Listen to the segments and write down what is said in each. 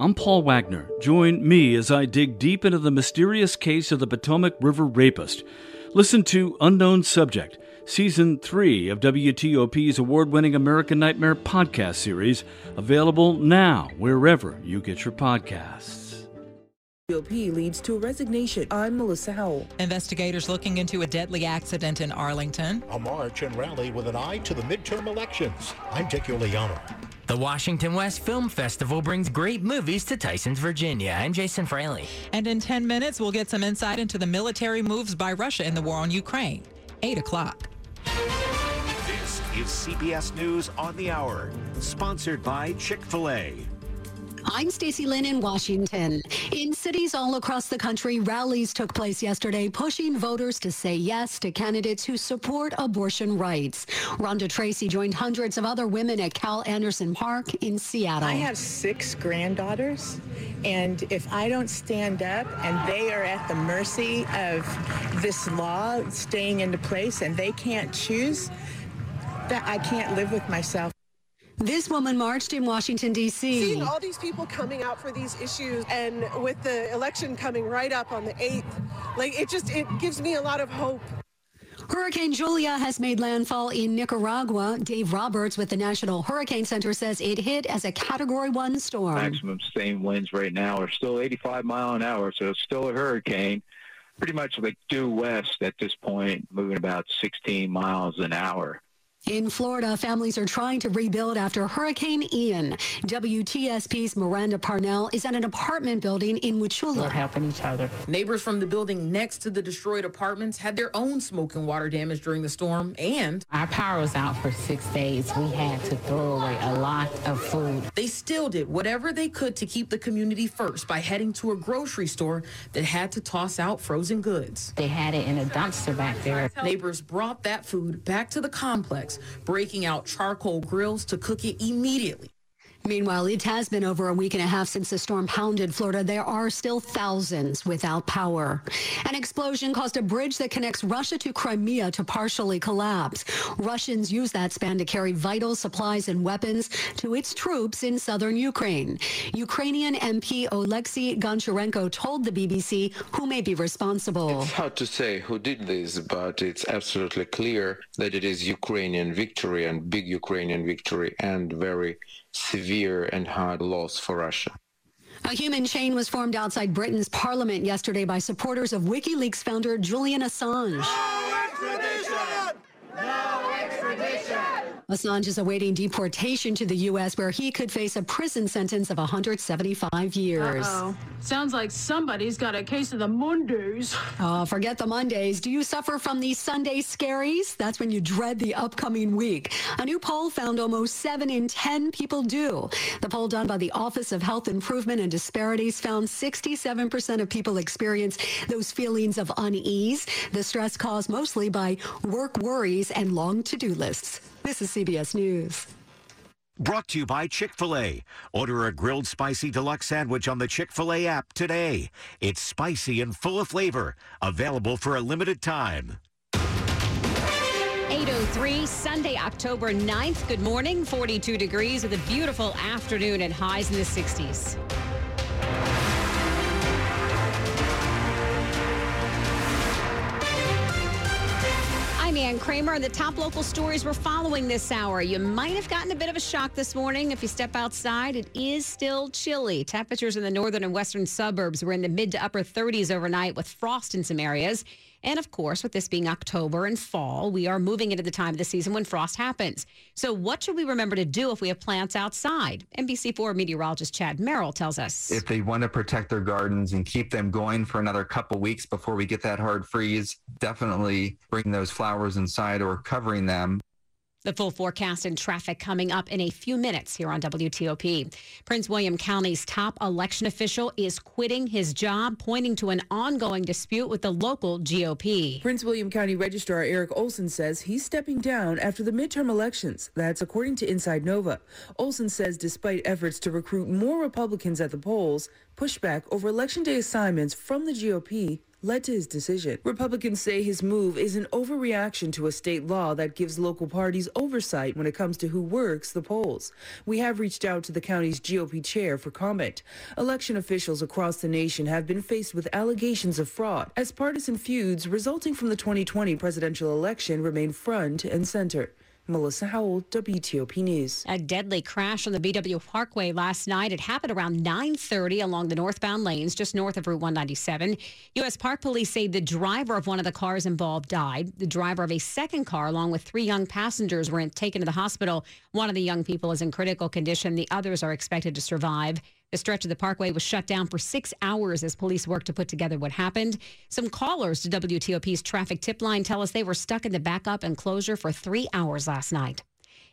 I'm Paul Wagner. Join me as I dig deep into the mysterious case of the Potomac River rapist. Listen to Unknown Subject, Season 3 of WTOP's award winning American Nightmare podcast series, available now wherever you get your podcasts. GOP leads to a resignation. I'm Melissa Howell. Investigators looking into a deadly accident in Arlington. A march and rally with an eye to the midterm elections. I'm Dick Uliano. The Washington West Film Festival brings great movies to Tysons, Virginia. I'm Jason Fraley. And in 10 minutes, we'll get some insight into the military moves by Russia in the war on Ukraine. 8 o'clock. This is CBS News on the Hour, sponsored by Chick fil A. I'm Stacy Lynn in Washington. In cities all across the country, rallies took place yesterday pushing voters to say yes to candidates who support abortion rights. Rhonda Tracy joined hundreds of other women at Cal Anderson Park in Seattle. I have six granddaughters, and if I don't stand up and they are at the mercy of this law staying into place and they can't choose, that I can't live with myself. This woman marched in Washington, D.C. Seeing all these people coming out for these issues and with the election coming right up on the 8th, like it just, it gives me a lot of hope. Hurricane Julia has made landfall in Nicaragua. Dave Roberts with the National Hurricane Center says it hit as a Category 1 storm. Maximum sustained winds right now are still 85 mile an hour, so it's still a hurricane. Pretty much like due west at this point, moving about 16 miles an hour. In Florida, families are trying to rebuild after Hurricane Ian. WTSP's Miranda Parnell is at an apartment building in Wauchula. We're helping each other. Neighbors from the building next to the destroyed apartments had their own smoke and water damage during the storm, and our power was out for six days. We had to throw away a lot of food. They still did whatever they could to keep the community first by heading to a grocery store that had to toss out frozen goods. They had it in a dumpster back there. Neighbors brought that food back to the complex breaking out charcoal grills to cook it immediately. Meanwhile, it has been over a week and a half since the storm pounded Florida. There are still thousands without power. An explosion caused a bridge that connects Russia to Crimea to partially collapse. Russians use that span to carry vital supplies and weapons to its troops in southern Ukraine. Ukrainian MP Oleksiy Goncharenko told the BBC who may be responsible. It's hard to say who did this, but it's absolutely clear that it is Ukrainian victory and big Ukrainian victory and very severe and hard loss for Russia. A human chain was formed outside Britain's parliament yesterday by supporters of WikiLeaks founder Julian Assange. No extradition! No extradition! Assange is awaiting deportation to the U.S., where he could face a prison sentence of 175 years. Uh-oh. Sounds like somebody's got a case of the Mondays. Oh, forget the Mondays. Do you suffer from these Sunday scaries? That's when you dread the upcoming week. A new poll found almost 7 in 10 people do. The poll done by the Office of Health Improvement and Disparities found 67% of people experience those feelings of unease, the stress caused mostly by work worries and long to-do lists. This is CBS News. Brought to you by Chick fil A. Order a grilled spicy deluxe sandwich on the Chick fil A app today. It's spicy and full of flavor. Available for a limited time. 803 Sunday, October 9th. Good morning. 42 degrees with a beautiful afternoon and highs in the 60s. Ann Kramer, and the top local stories we're following this hour. You might have gotten a bit of a shock this morning if you step outside. It is still chilly. Temperatures in the northern and western suburbs were in the mid to upper 30s overnight with frost in some areas. And of course, with this being October and fall, we are moving into the time of the season when frost happens. So, what should we remember to do if we have plants outside? NBC4 meteorologist Chad Merrill tells us. If they want to protect their gardens and keep them going for another couple weeks before we get that hard freeze, definitely bring those flowers inside or covering them. The full forecast and traffic coming up in a few minutes here on WTOP. Prince William County's top election official is quitting his job, pointing to an ongoing dispute with the local GOP. Prince William County Registrar Eric Olson says he's stepping down after the midterm elections. That's according to Inside Nova. Olson says despite efforts to recruit more Republicans at the polls, pushback over election day assignments from the GOP led to his decision. Republicans say his move is an overreaction to a state law that gives local parties oversight when it comes to who works the polls. We have reached out to the county's GOP chair for comment. Election officials across the nation have been faced with allegations of fraud as partisan feuds resulting from the 2020 presidential election remain front and center. Melissa Howell, WTOP News. A deadly crash on the BW Parkway last night. It happened around 9:30 along the northbound lanes just north of Route 197. U.S. Park Police say the driver of one of the cars involved died. The driver of a second car, along with three young passengers, were taken to the hospital. One of the young people is in critical condition. The others are expected to survive. The stretch of the parkway was shut down for six hours as police worked to put together what happened. Some callers to WTOP's traffic tip line tell us they were stuck in the backup and closure for three hours last night.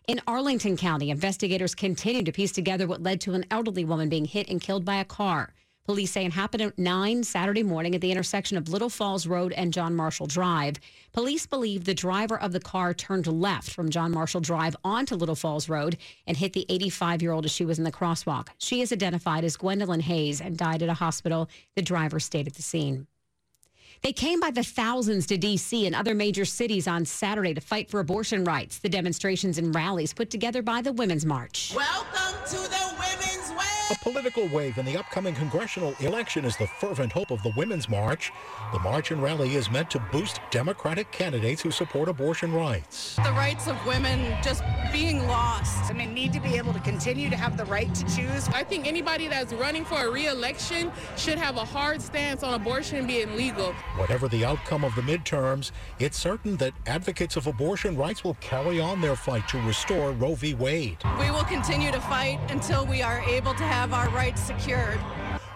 In Arlington County, investigators continue to piece together what led to an elderly woman being hit and killed by a car. Police say it happened at 9 Saturday morning at the intersection of Little Falls Road and John Marshall Drive. Police believe the driver of the car turned left from John Marshall Drive onto Little Falls Road and hit the 85 year old as she was in the crosswalk. She is identified as Gwendolyn Hayes and died at a hospital. The driver stayed at the scene. They came by the thousands to D.C. and other major cities on Saturday to fight for abortion rights. The demonstrations and rallies put together by the Women's March. Welcome to the. A political wave in the upcoming congressional election is the fervent hope of the Women's March. The march and rally is meant to boost Democratic candidates who support abortion rights. The rights of women just being lost. Women need to be able to continue to have the right to choose. I think anybody that's running for a re-election should have a hard stance on abortion being legal. Whatever the outcome of the midterms, it's certain that advocates of abortion rights will carry on their fight to restore Roe v. Wade. We will continue to fight until we are able to have our rights secured.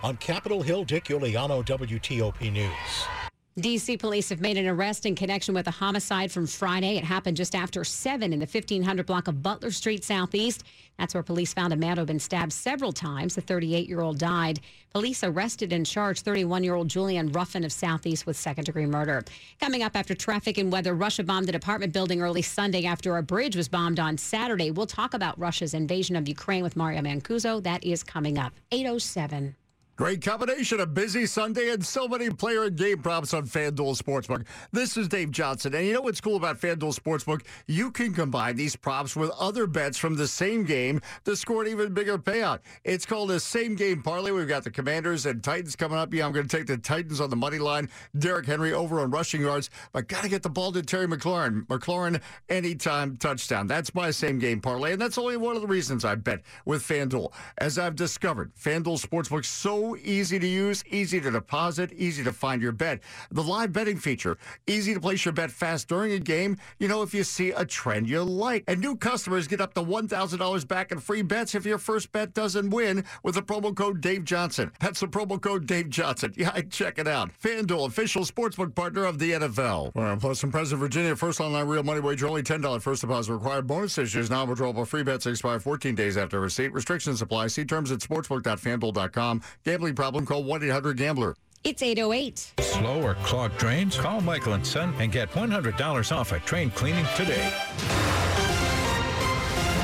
On Capitol Hill, Dick Uliano, WTOP News. DC police have made an arrest in connection with a homicide from Friday. It happened just after 7 in the 1500 block of Butler Street Southeast. That's where police found a man who had been stabbed several times. The 38 year old died. Police arrested and charged 31 year old Julian Ruffin of Southeast with second degree murder. Coming up after traffic and weather, Russia bombed an apartment building early Sunday after a bridge was bombed on Saturday. We'll talk about Russia's invasion of Ukraine with Mario Mancuso. That is coming up. 807. Great combination, a busy Sunday, and so many player and game props on FanDuel Sportsbook. This is Dave Johnson, and you know what's cool about FanDuel Sportsbook? You can combine these props with other bets from the same game to score an even bigger payout. It's called a same game parlay. We've got the Commanders and Titans coming up. Yeah, I'm going to take the Titans on the money line. Derrick Henry over on rushing yards, but got to get the ball to Terry McLaurin. McLaurin anytime touchdown. That's my same game parlay, and that's only one of the reasons I bet with FanDuel. As I've discovered, FanDuel Sportsbook so easy to use, easy to deposit, easy to find your bet. The live betting feature, easy to place your bet fast during a game, you know, if you see a trend you like. And new customers get up to $1,000 back in free bets if your first bet doesn't win with the promo code Dave Johnson. That's the promo code Dave Johnson. Yeah, check it out. FanDuel, official sportsbook partner of the NFL. Well, plus in President Virginia, first online real money wager, only $10 first deposit required. Bonus issues, non-withdrawable free bets expire 14 days after receipt. Restrictions apply. See terms at sportsbook.fanduel.com. Gambling problem, call 1-800-GAMBLER. It's 808. Slow or clogged drains? Call Michael and Son and get $100 off a train cleaning today.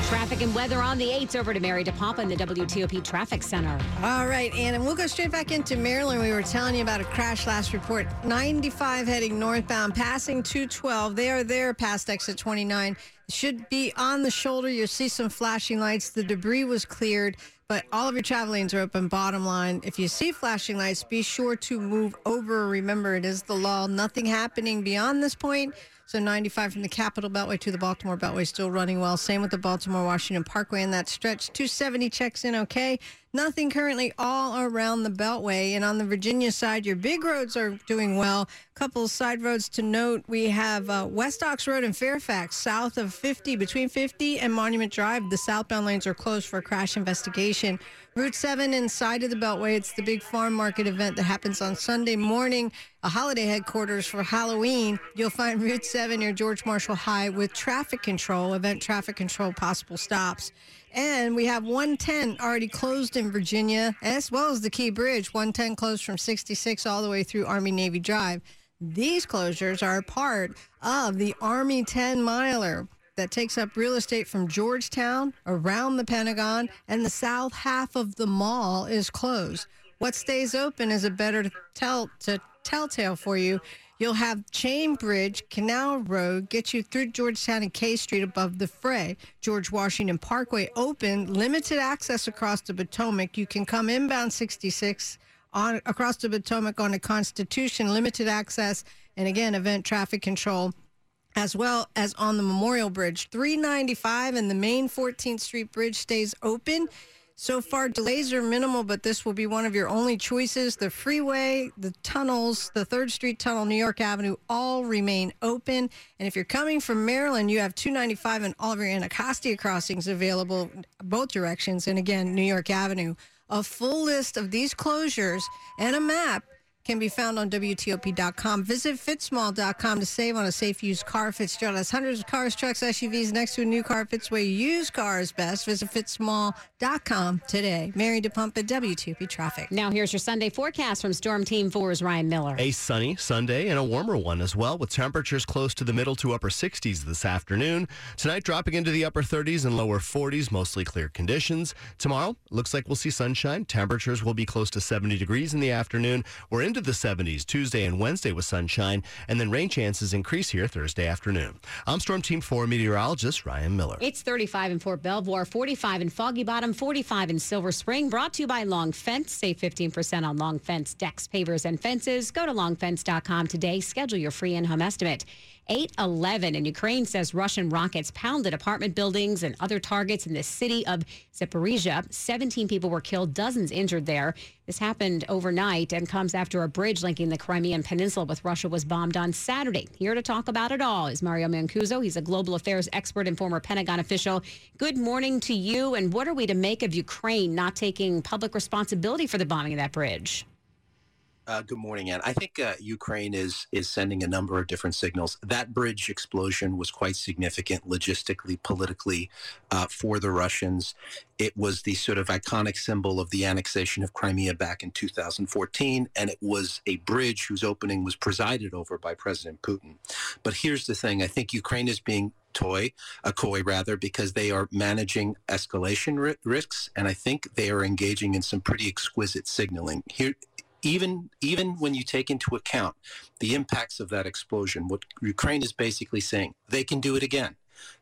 Traffic and weather on the 8s over to Mary DePompa in the WTOP Traffic Center. All right, Ann, and we'll go straight back into Maryland. We were telling you about a crash last report. 95 heading northbound, passing 212. They are there past exit 29. Should be on the shoulder. You'll see some flashing lights. The debris was cleared, but all of your travel lanes are open. Bottom line, if you see flashing lights, be sure to move over. Remember, it is the law. Nothing happening beyond this point. So 95 from the Capital Beltway to the Baltimore Beltway still running well. Same with the Baltimore Washington Parkway in that stretch. 270 checks in okay. Nothing currently all around the Beltway. And on the Virginia side, your big roads are doing well. Couple side roads to note. We have uh, West Ox Road in Fairfax, south of 50, between 50 and Monument Drive. The southbound lanes are closed for a crash investigation. Route 7 inside of the Beltway. It's the big farm market event that happens on Sunday morning, a holiday headquarters for Halloween. You'll find Route 7 near George Marshall High with traffic control, event traffic control, possible stops. And we have 110 already closed in Virginia, as well as the Key Bridge. 110 closed from 66 all the way through Army Navy Drive. These closures are part of the Army 10 miler that takes up real estate from Georgetown around the Pentagon, and the south half of the mall is closed. What stays open is a better to tell to telltale for you. You'll have Chain Bridge, Canal Road, get you through Georgetown and K Street above the fray. George Washington Parkway open, limited access across the Potomac. You can come inbound 66 on across the Potomac on the Constitution, limited access, and again, event traffic control as well as on the Memorial Bridge. 395 and the main 14th Street Bridge stays open. So far, delays are minimal, but this will be one of your only choices. The freeway, the tunnels, the 3rd Street Tunnel, New York Avenue all remain open. And if you're coming from Maryland, you have 295 and all of your Anacostia crossings available both directions. And again, New York Avenue. A full list of these closures and a map can be found on WTOP.com. Visit Fitzmall.com to save on a safe used car. Fitzgerald has hundreds of cars, trucks, SUVs next to a new car. Fits where used car is best. Visit Fitzmall.com today. Mary DePompa WTOP Traffic. Now here's your Sunday forecast from Storm Team 4's Ryan Miller. A sunny Sunday and a warmer one as well, with temperatures close to the middle to upper 60s this afternoon. Tonight dropping into the upper 30s and lower 40s, mostly clear conditions. Tomorrow, looks like we'll see sunshine. Temperatures will be close to 70 degrees in the afternoon. We're into the 70s Tuesday and Wednesday with sunshine, and then rain chances increase here Thursday afternoon. I'm Storm Team 4 meteorologist Ryan Miller. It's 35 in Fort Belvoir, 45 in Foggy Bottom, 45 in Silver Spring. Brought to you by Long Fence. Save 15% on Long Fence decks, pavers, and fences. Go to longfence.com today. Schedule your free in-home estimate. 811 and Ukraine says Russian rockets pounded apartment buildings and other targets in the city of Zaporizhia. 17 people were killed, dozens injured there. This happened overnight and comes after a bridge linking the Crimean Peninsula with Russia was bombed on Saturday. Here to talk about it all is Mario Mancuso. He's a global affairs expert and former Pentagon official. Good morning to you. And what are we to make of Ukraine not taking public responsibility for the bombing of that bridge? Uh, good morning, Ann. I think uh, Ukraine is is sending a number of different signals. That bridge explosion was quite significant logistically, politically, uh, for the Russians. It was the sort of iconic symbol of the annexation of Crimea back in 2014, and it was a bridge whose opening was presided over by President Putin. But here's the thing: I think Ukraine is being toy, a coy rather, because they are managing escalation ri- risks, and I think they are engaging in some pretty exquisite signaling. Here, even even when you take into account the impacts of that explosion, what Ukraine is basically saying, they can do it again.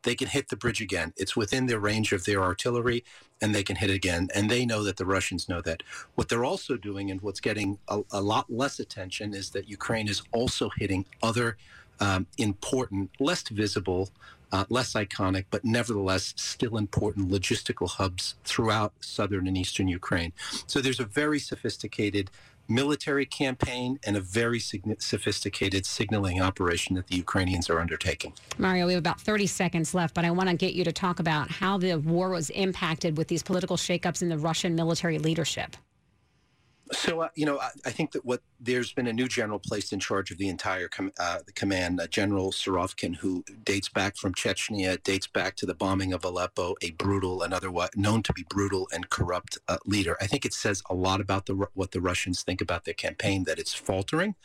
They can hit the bridge again. It's within their range of their artillery, and they can hit it again. And they know that the Russians know that. What they're also doing, and what's getting a, a lot less attention, is that Ukraine is also hitting other um, important, less visible, uh, less iconic, but nevertheless still important logistical hubs throughout southern and eastern Ukraine. So there's a very sophisticated military campaign and a very sophisticated signaling operation that the Ukrainians are undertaking. Mario, we have about 30 seconds left, but I want to get you to talk about how the war was impacted with these political shakeups in the Russian military leadership. So, uh, you know, I, I, think that what there's been a new general placed in charge of the entire com- uh, the command, uh, General Surovikin, who dates back from Chechnya, dates back to the bombing of Aleppo, a brutal and otherwise known to be brutal and corrupt uh, leader. I think it says a lot about the what the Russians think about their campaign, that it's faltering.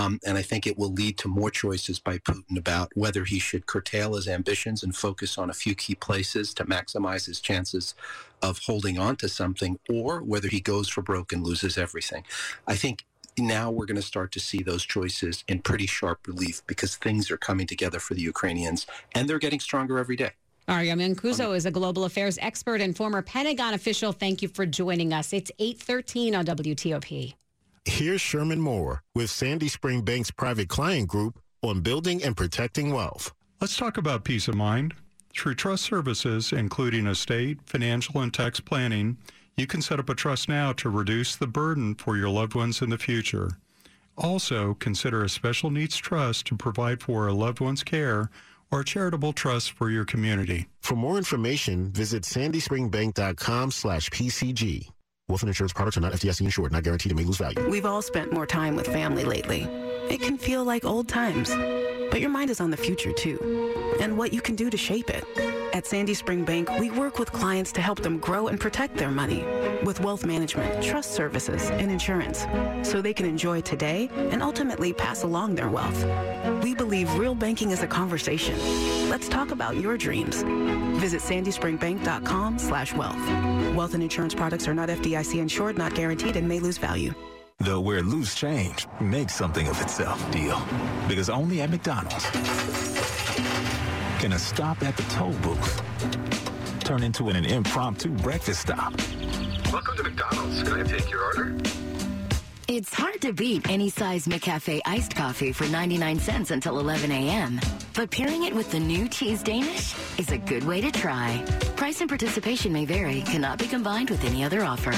Um, and I think it will lead to more choices by Putin about whether he should curtail his ambitions and focus on a few key places to maximize his chances of holding on to something, or whether he goes for broke and loses everything. I think now we're going to start to see those choices in pretty sharp relief because things are coming together for the Ukrainians and they're getting stronger every day. Mario Mancuso is a global affairs expert and former Pentagon official. Thank you for joining us. It's 813 on WTOP. Here's Sherman Moore with Sandy Spring Bank's Private Client Group on building and protecting wealth. Let's talk about peace of mind. Through trust services, including estate, financial, and tax planning, you can set up a trust now to reduce the burden for your loved ones in the future. Also, consider a special needs trust to provide for a loved one's care or a charitable trust for your community. For more information, visit sandyspringbank.com slash PCG. And insurance products are not FDIC insured, not guaranteed and may lose value. We've all spent more time with family lately. It can feel like old times, but your mind is on the future too and what you can do to shape it. At Sandy Spring Bank, we work with clients to help them grow and protect their money with wealth management, trust services, and insurance so they can enjoy today and ultimately pass along their wealth. We believe real banking is a conversation. Let's talk about your dreams. Visit sandyspringbank.com slash wealth. Wealth and insurance products are not FDIC insured, not guaranteed, and may lose value. the where loose change makes something of itself deal. Because only at McDonald's can a stop at the toll booth turn into an impromptu breakfast stop. Welcome to McDonald's. Can I take your order? It's hard to beat any size McCafe iced coffee for 99 cents until 11 a.m. But pairing it with the new cheese Danish is a good way to try. Price and participation may vary, cannot be combined with any other offer.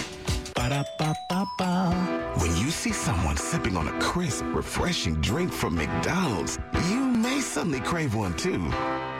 Ba-da-ba-ba-ba. When you see someone sipping on a crisp, refreshing drink from McDonald's, you may suddenly crave one too.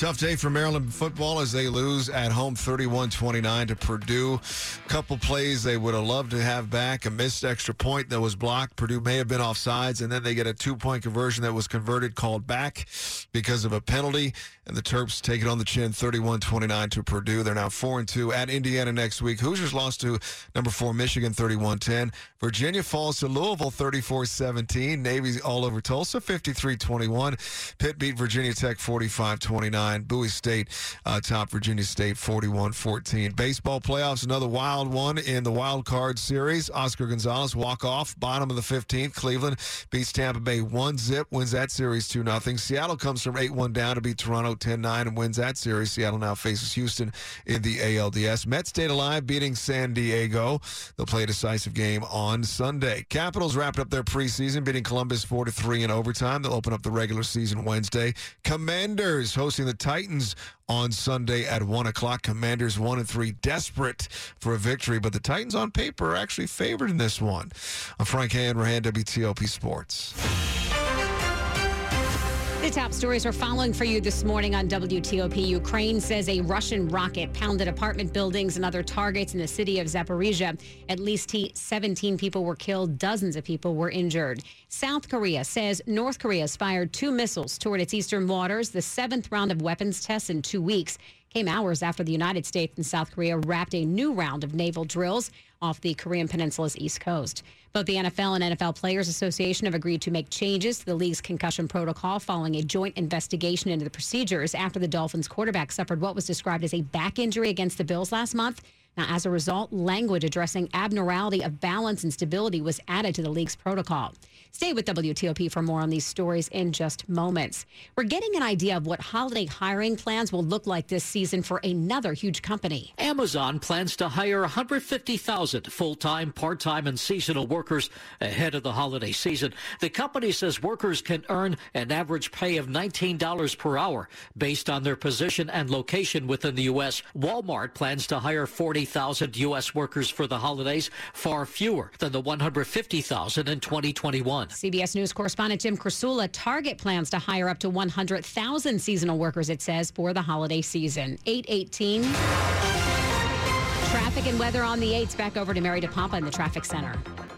Tough day for Maryland football as they lose at home 31 29 to Purdue. Couple plays they would have loved to have back. A missed extra point that was blocked. Purdue may have been offsides, and then they get a two point conversion that was converted, called back because of a penalty. And the Terps take it on the chin 31 29 to Purdue. They're now 4 and 2 at Indiana next week. Hoosiers lost to number 4 Michigan 31 10. Virginia falls to Louisville 34 17. Navy all over Tulsa 53 21. Pitt beat Virginia Tech 45 29. Bowie State uh, top Virginia State 41 14. Baseball playoffs, another wild one in the wild card series. Oscar Gonzalez walk off, bottom of the 15th. Cleveland beats Tampa Bay 1 zip, wins that series 2 0. Seattle comes from 8 1 down to beat Toronto 10 9 and wins that series. Seattle now faces Houston in the ALDS. Mets stayed alive, beating San Diego. They'll play a decisive game on Sunday. Capitals wrapped up their preseason, beating Columbus 4 3 in overtime. They'll open up the regular season Wednesday. Commanders hosting the Titans on Sunday at 1 o'clock. Commanders 1 and 3, desperate for a victory, but the Titans on paper are actually favored in this one. I'm Frank Hanrahan, WTOP Sports. The top stories we're following for you this morning on WTOP. Ukraine says a Russian rocket pounded apartment buildings and other targets in the city of Zaporizhia. At least 17 people were killed, dozens of people were injured. South Korea says North Korea has fired two missiles toward its eastern waters, the seventh round of weapons tests in two weeks came hours after the United States and South Korea wrapped a new round of naval drills off the Korean Peninsula's east coast. Both the NFL and NFL Players Association have agreed to make changes to the league's concussion protocol following a joint investigation into the procedures after the Dolphins quarterback suffered what was described as a back injury against the Bills last month. Now, as a result, language addressing abnormality of balance and stability was added to the league's protocol. Stay with WTOP for more on these stories in just moments. We're getting an idea of what holiday hiring plans will look like this season for another huge company. Amazon plans to hire 150,000 full-time, part-time, and seasonal workers ahead of the holiday season. The company says workers can earn an average pay of $19 per hour based on their position and location within the U.S. Walmart plans to hire 40,000 U.S. workers for the holidays, far fewer than the 150,000 in 2021. CBS News correspondent Jim Krasula Target plans to hire up to 100,000 seasonal workers, it says, for the holiday season. 818. Traffic and weather on the 8s. Back over to Mary DePompa in the traffic center.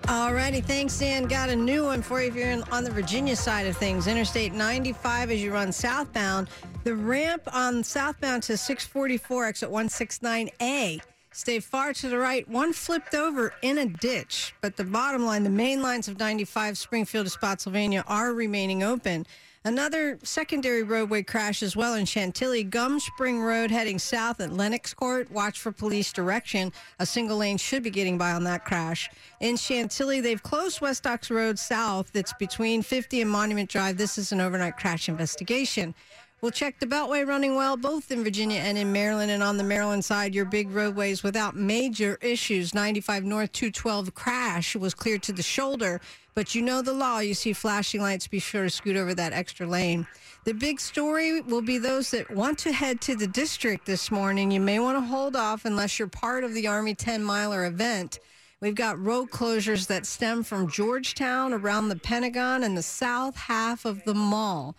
All righty, thanks, Dan. Got a new one for you if you're in, on the Virginia side of things. Interstate 95 as you run southbound. The ramp on southbound to 644 exit 169A. Stay far to the right. One flipped over in a ditch. But the bottom line, the main lines of 95 Springfield to Spotsylvania are remaining open. Another secondary roadway crash as well in Chantilly. Gum Spring Road heading south at Lennox Court. Watch for police direction. A single lane should be getting by on that crash. In Chantilly, they've closed West Ox Road south. That's between 50 and Monument Drive. This is an overnight crash investigation. We'll check the Beltway running well, both in Virginia and in Maryland. And on the Maryland side, your big roadways without major issues. 95 North 212 crash was cleared to the shoulder. But you know the law. You see flashing lights, be sure to scoot over that extra lane. The big story will be those that want to head to the district this morning. You may want to hold off unless you're part of the Army 10 miler event. We've got road closures that stem from Georgetown around the Pentagon and the south half of the mall.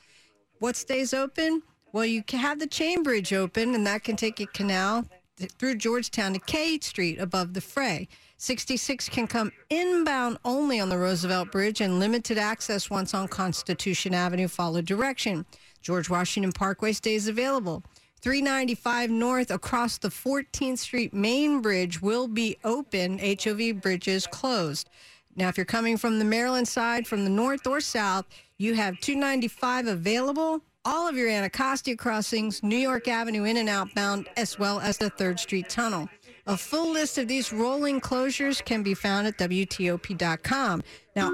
What stays open? Well, you can have the chain bridge open, and that can take you canal through Georgetown to K Street above the fray. 66 can come inbound only on the Roosevelt Bridge and limited access once on Constitution Avenue. Follow direction. George Washington Parkway stays available. 395 North across the 14th Street main bridge will be open. HOV bridges closed. Now, if you're coming from the Maryland side, from the north or south, you have 295 available. All of your Anacostia crossings, New York Avenue in and outbound, as well as the 3rd Street Tunnel. A full list of these rolling closures can be found at WTOP.com. Now,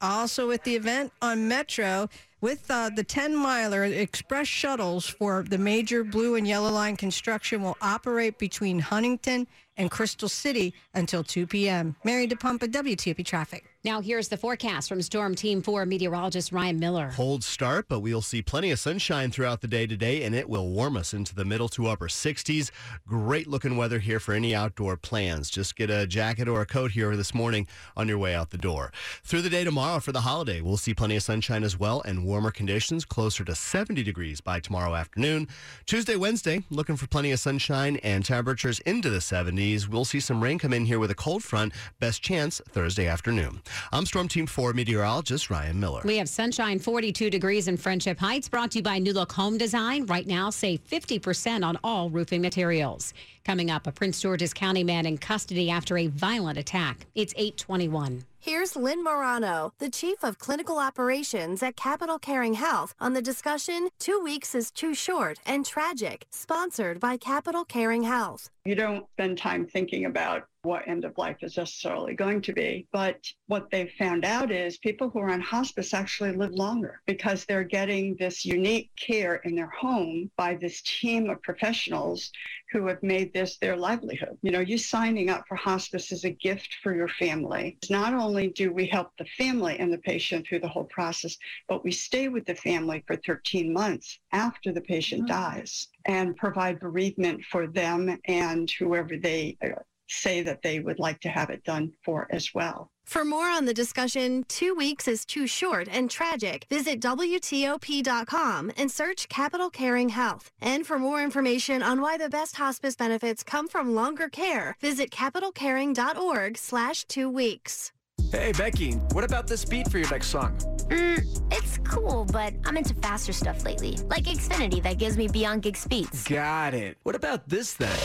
also with the event on Metro, with uh, the 10 miler, express shuttles for the major blue and yellow line construction will operate between Huntington and Crystal City until 2 p.m. Mary DePompa, WTOP Traffic. Now, here's the forecast from Storm Team 4 meteorologist Ryan Miller. Cold start, but we'll see plenty of sunshine throughout the day today, and it will warm us into the middle to upper 60s. Great looking weather here for any outdoor plans. Just get a jacket or a coat here this morning on your way out the door. Through the day tomorrow for the holiday, we'll see plenty of sunshine as well and warmer conditions, closer to 70 degrees by tomorrow afternoon. Tuesday, Wednesday, looking for plenty of sunshine and temperatures into the 70s. We'll see some rain come in here with a cold front. Best chance Thursday afternoon. I'm Storm Team 4 meteorologist Ryan Miller. We have sunshine 42 degrees in Friendship Heights, brought to you by New Look Home Design. Right now, save 50% on all roofing materials. Coming up, a Prince George's County man in custody after a violent attack. It's 821. Here's Lynn Morano, the Chief of Clinical Operations at Capital Caring Health, on the discussion Two Weeks is Too Short and Tragic, sponsored by Capital Caring Health. You don't spend time thinking about what end of life is necessarily going to be. But what they've found out is people who are on hospice actually live longer because they're getting this unique care in their home by this team of professionals who have made this their livelihood. You know, you signing up for hospice is a gift for your family. Not only do we help the family and the patient through the whole process, but we stay with the family for 13 months after the patient mm-hmm. dies and provide bereavement for them and whoever they say that they would like to have it done for as well. For more on the discussion, two weeks is too short and tragic, visit WTOP.com and search Capital Caring Health. And for more information on why the best hospice benefits come from longer care, visit capitalcaring.org slash two weeks. Hey, Becky, what about this beat for your next song? Mm, it's cool, but I'm into faster stuff lately, like Xfinity that gives me beyond gig speeds. Got it. What about this then?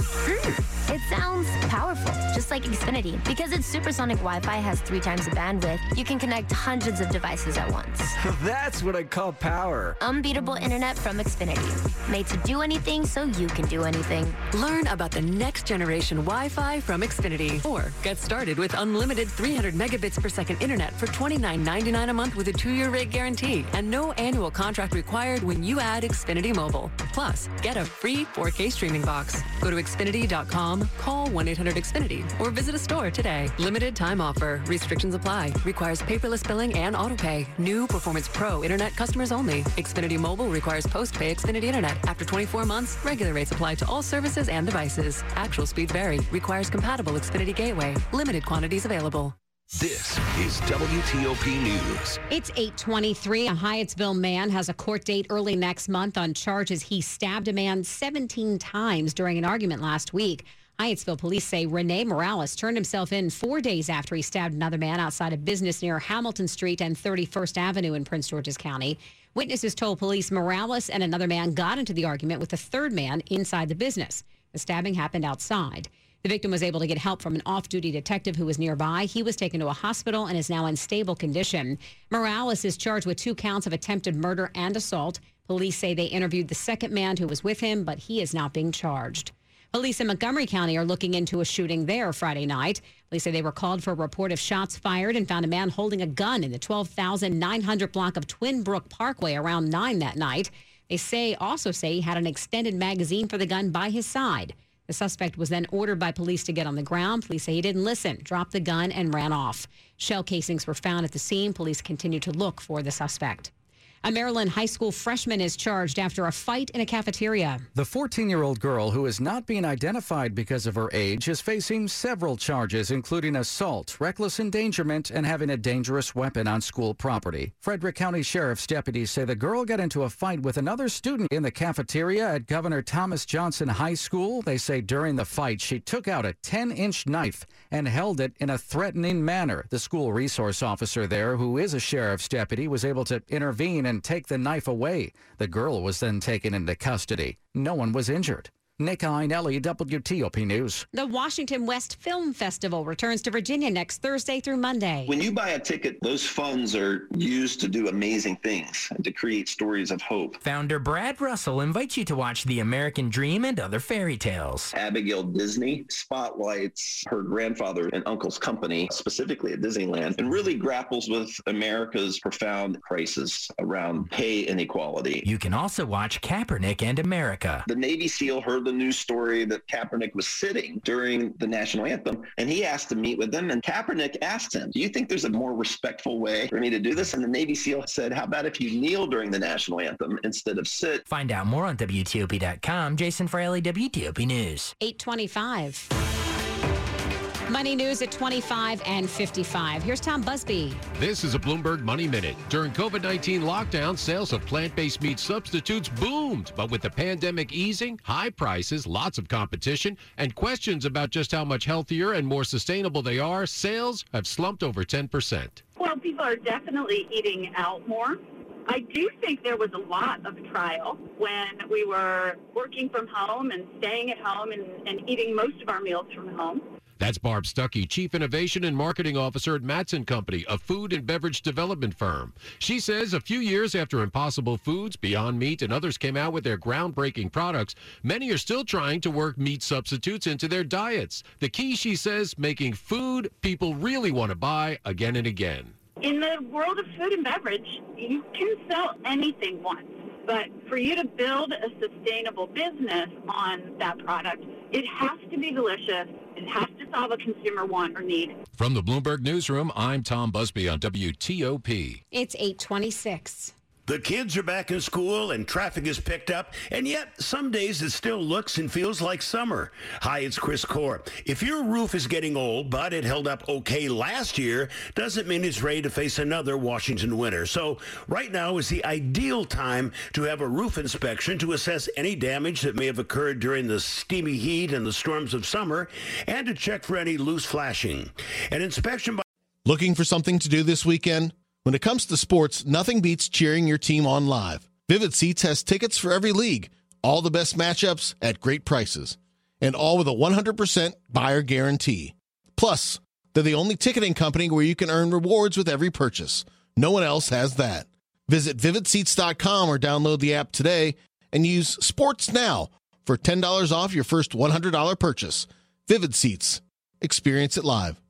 Mm, it sounds powerful, just like Xfinity. Because its supersonic Wi-Fi has three times the bandwidth, you can connect hundreds of devices at once. That's what I call power. Unbeatable internet from Xfinity. Made to do anything so you can do anything. Learn about the next generation Wi-Fi from Xfinity. Or get started with unlimited 300 megabits per second internet for $29.99 a month with a two-year rate guarantee and no annual contract required when you add Xfinity Mobile. Plus, get a free 4K streaming box. Go to Xfinity.com, call 1-800-XFINITY, or visit a store today. Limited time offer. Restrictions apply. Requires paperless billing and autopay. New Performance Pro Internet customers only. Xfinity Mobile requires post-pay Xfinity Internet. After 24 months, regular rates apply to all services and devices. Actual speeds vary. Requires compatible Xfinity Gateway. Limited quantities available. This is WTOP News. It's 823. A Hyattsville man has a court date early next month on charges he stabbed a man 17 times during an argument last week. Hyattsville police say Rene Morales turned himself in four days after he stabbed another man outside a business near Hamilton Street and 31st Avenue in Prince George's County. Witnesses told police Morales and another man got into the argument with a third man inside the business. The stabbing happened outside. The victim was able to get help from an off duty detective who was nearby. He was taken to a hospital and is now in stable condition. Morales is charged with two counts of attempted murder and assault. Police say they interviewed the second man who was with him, but he is not being charged. Police in Montgomery County are looking into a shooting there Friday night. Police say they were called for a report of shots fired and found a man holding a gun in the 12,900 block of Twinbrook Parkway around 9 that night. They say also say he had an extended magazine for the gun by his side. The suspect was then ordered by police to get on the ground. Police say he didn't listen, dropped the gun, and ran off. Shell casings were found at the scene. Police continue to look for the suspect. A Maryland high school freshman is charged after a fight in a cafeteria. The 14 year old girl, who is not being identified because of her age, is facing several charges, including assault, reckless endangerment, and having a dangerous weapon on school property. Frederick County Sheriff's deputies say the girl got into a fight with another student in the cafeteria at Governor Thomas Johnson High School. They say during the fight, she took out a 10 inch knife and held it in a threatening manner. The school resource officer there, who is a sheriff's deputy, was able to intervene and take the knife away. The girl was then taken into custody. No one was injured. Nick Iannelli, WTOP News. The Washington West Film Festival returns to Virginia next Thursday through Monday. When you buy a ticket, those funds are used to do amazing things and to create stories of hope. Founder Brad Russell invites you to watch The American Dream and other fairy tales. Abigail Disney spotlights her grandfather and uncle's company, specifically at Disneyland, and really grapples with America's profound crisis around pay inequality. You can also watch Kaepernick and America. The Navy SEAL heard the news story that Kaepernick was sitting during the national anthem, and he asked to meet with them. And Kaepernick asked him, "Do you think there's a more respectful way for me to do this?" And the Navy SEAL said, "How about if you kneel during the national anthem instead of sit?" Find out more on WTOP.com. Jason Fraley, WTOP News. 825. Money news at 25 and 55. Here's Tom Busby. This is a Bloomberg Money Minute. During COVID 19 lockdown, sales of plant based meat substitutes boomed. But with the pandemic easing, high prices, lots of competition, and questions about just how much healthier and more sustainable they are, sales have slumped over 10%. Well, people are definitely eating out more. I do think there was a lot of trial when we were working from home and staying at home and, and eating most of our meals from home. That's Barb Stuckey, Chief Innovation and Marketing Officer at Mattson Company, a food and beverage development firm. She says a few years after Impossible Foods, Beyond Meat, and others came out with their groundbreaking products, many are still trying to work meat substitutes into their diets. The key, she says, making food people really want to buy again and again. In the world of food and beverage, you can sell anything once. But for you to build a sustainable business on that product, it has to be delicious. It has to solve a consumer want or need. From the Bloomberg Newsroom, I'm Tom Busby on WTOP. It's 826. The kids are back in school and traffic is picked up, and yet some days it still looks and feels like summer. Hi, it's Chris Core. If your roof is getting old, but it held up okay last year, doesn't mean it's ready to face another Washington winter. So right now is the ideal time to have a roof inspection to assess any damage that may have occurred during the steamy heat and the storms of summer, and to check for any loose flashing. An inspection by Looking for something to do this weekend? When it comes to sports, nothing beats cheering your team on live. Vivid Seats has tickets for every league, all the best matchups at great prices, and all with a 100% buyer guarantee. Plus, they're the only ticketing company where you can earn rewards with every purchase. No one else has that. Visit vividseats.com or download the app today and use Sports Now for $10 off your first $100 purchase. Vivid Seats. Experience it live.